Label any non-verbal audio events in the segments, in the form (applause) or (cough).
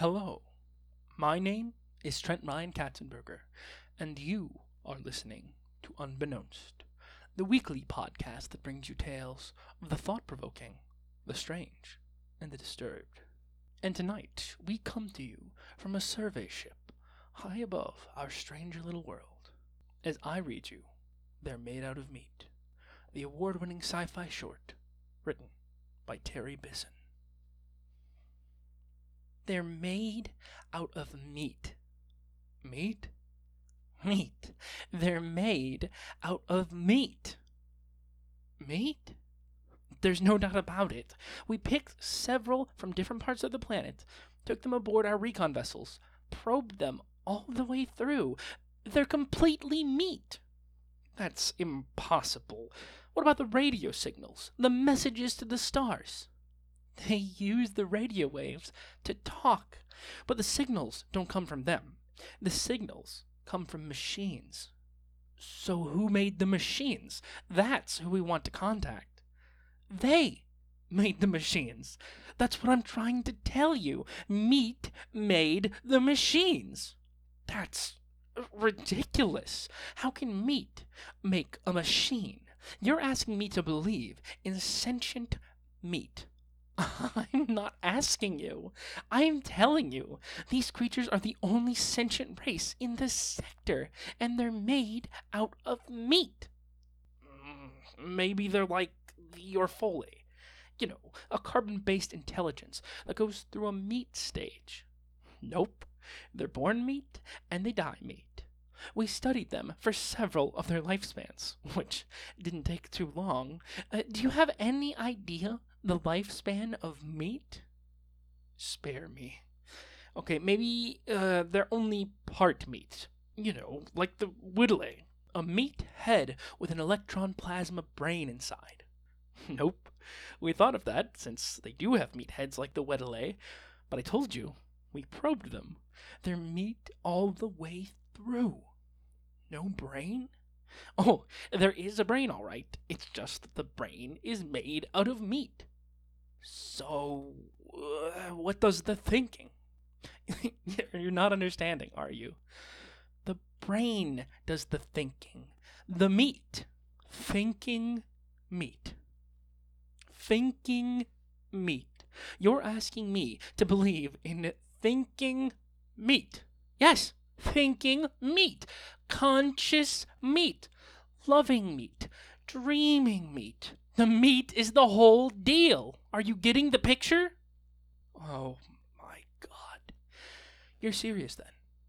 Hello, my name is Trent Ryan Katzenberger, and you are listening to Unbeknownst, the weekly podcast that brings you tales of the thought provoking, the strange, and the disturbed. And tonight we come to you from a survey ship high above our strange little world. As I read you, They're Made Out of Meat, the award winning sci fi short written by Terry Bisson. They're made out of meat. Meat? Meat. They're made out of meat. Meat? There's no doubt about it. We picked several from different parts of the planet, took them aboard our recon vessels, probed them all the way through. They're completely meat. That's impossible. What about the radio signals? The messages to the stars? They use the radio waves to talk, but the signals don't come from them. The signals come from machines. So, who made the machines? That's who we want to contact. They made the machines. That's what I'm trying to tell you. Meat made the machines. That's ridiculous. How can meat make a machine? You're asking me to believe in sentient meat. (laughs) I'm not asking you. I'm telling you. These creatures are the only sentient race in this sector, and they're made out of meat. Mm, Maybe they're like the Orfolei. You know, a carbon based intelligence that goes through a meat stage. Nope. They're born meat and they die meat. We studied them for several of their lifespans, (laughs) which didn't take too long. Uh, do you have any idea the lifespan of meat? Spare me. Okay, maybe uh, they're only part meat. You know, like the Weddilei. A meat head with an electron plasma brain inside. Nope. We thought of that, since they do have meat heads like the Weddilei, but I told you, we probed them. They're meat all the way through. No brain? Oh, there is a brain, all right. It's just that the brain is made out of meat. So, uh, what does the thinking? (laughs) You're not understanding, are you? The brain does the thinking. The meat. Thinking meat. Thinking meat. You're asking me to believe in thinking meat. Yes, thinking meat. Conscious meat. Loving meat. Dreaming meat. The meat is the whole deal. Are you getting the picture? Oh my god. You're serious then.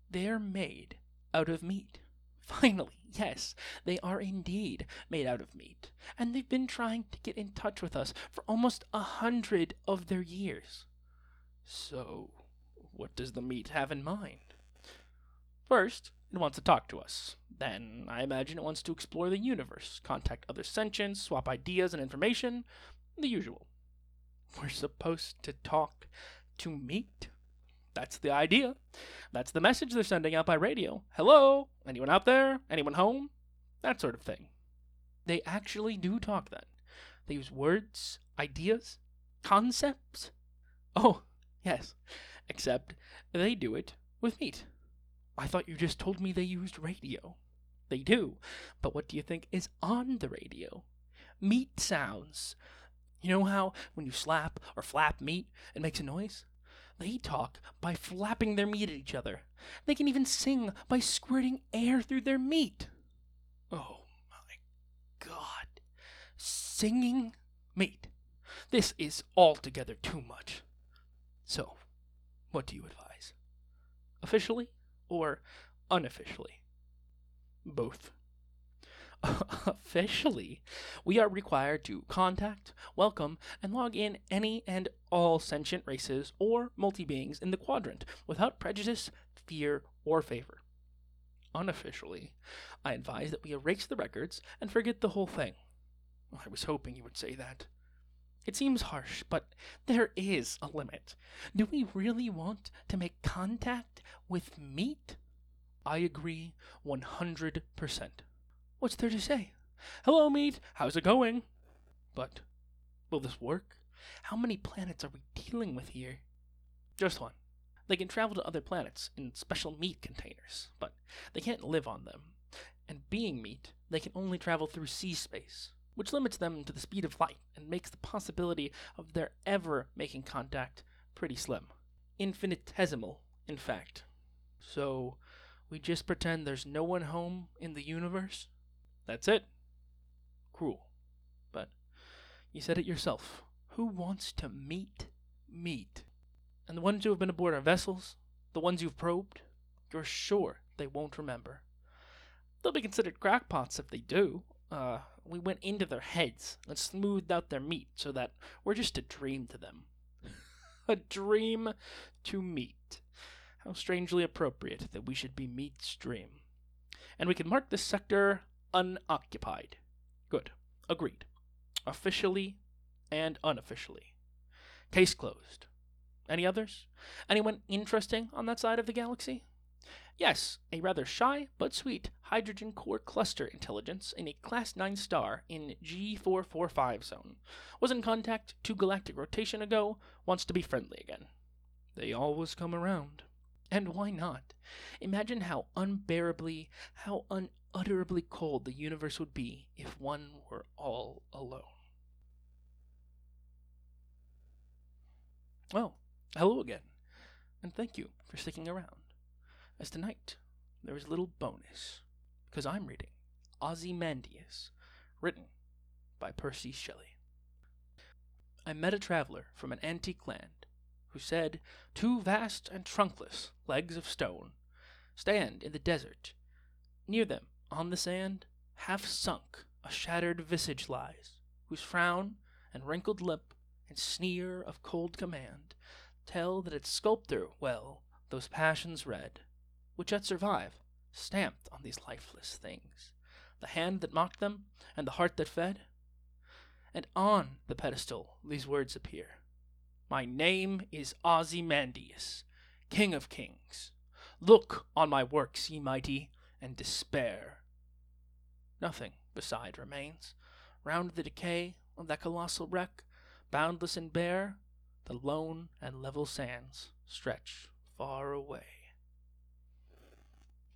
They're made out of meat. (laughs) Finally, yes, they are indeed made out of meat. And they've been trying to get in touch with us for almost a hundred of their years. So, what does the meat have in mind? First, it wants to talk to us. Then, I imagine it wants to explore the universe, contact other sentients, swap ideas and information. The usual. We're supposed to talk to meet. That's the idea. That's the message they're sending out by radio. Hello? Anyone out there? Anyone home? That sort of thing. They actually do talk then. They use words, ideas, concepts. Oh, yes. Except they do it with meat. I thought you just told me they used radio. They do. But what do you think is on the radio? Meat sounds. You know how when you slap or flap meat, it makes a noise? They talk by flapping their meat at each other. They can even sing by squirting air through their meat. Oh my god. Singing meat. This is altogether too much. So, what do you advise? Officially or unofficially? Both. (laughs) Officially, we are required to contact, welcome, and log in any and all sentient races or multi beings in the quadrant without prejudice, fear, or favor. Unofficially, I advise that we erase the records and forget the whole thing. I was hoping you would say that. It seems harsh, but there is a limit. Do we really want to make contact with meat? I agree 100%. What's there to say? Hello, meat. How's it going? But will this work? How many planets are we dealing with here? Just one. They can travel to other planets in special meat containers, but they can't live on them. And being meat, they can only travel through C space, which limits them to the speed of light and makes the possibility of their ever making contact pretty slim. Infinitesimal, in fact. So, we just pretend there's no one home in the universe? That's it. Cruel. But you said it yourself. Who wants to meet meat? And the ones who have been aboard our vessels, the ones you've probed, you're sure they won't remember. They'll be considered crackpots if they do. Uh, we went into their heads and smoothed out their meat so that we're just a dream to them. (laughs) a dream to meat. How strangely appropriate that we should be meat's dream. And we can mark this sector unoccupied. Good. Agreed. Officially and unofficially. Case closed. Any others? Anyone interesting on that side of the galaxy? Yes, a rather shy but sweet hydrogen core cluster intelligence in a Class 9 star in G445 zone. Was in contact two galactic rotation ago, wants to be friendly again. They always come around. And why not? Imagine how unbearably, how unutterably cold the universe would be if one were all alone. Well, hello again, and thank you for sticking around. As tonight, there is a little bonus, because I'm reading Ozymandias, written by Percy Shelley. I met a traveler from an antique land who said, Two vast and trunkless legs of stone stand in the desert. Near them, on the sand, half sunk, a shattered visage lies, whose frown and wrinkled lip and sneer of cold command tell that its sculptor well those passions read, which yet survive, stamped on these lifeless things, the hand that mocked them and the heart that fed. And on the pedestal these words appear My name is Ozymandias, King of Kings. Look on my works, ye mighty, and despair. Nothing beside remains. Round the decay of that colossal wreck, boundless and bare, the lone and level sands stretch far away.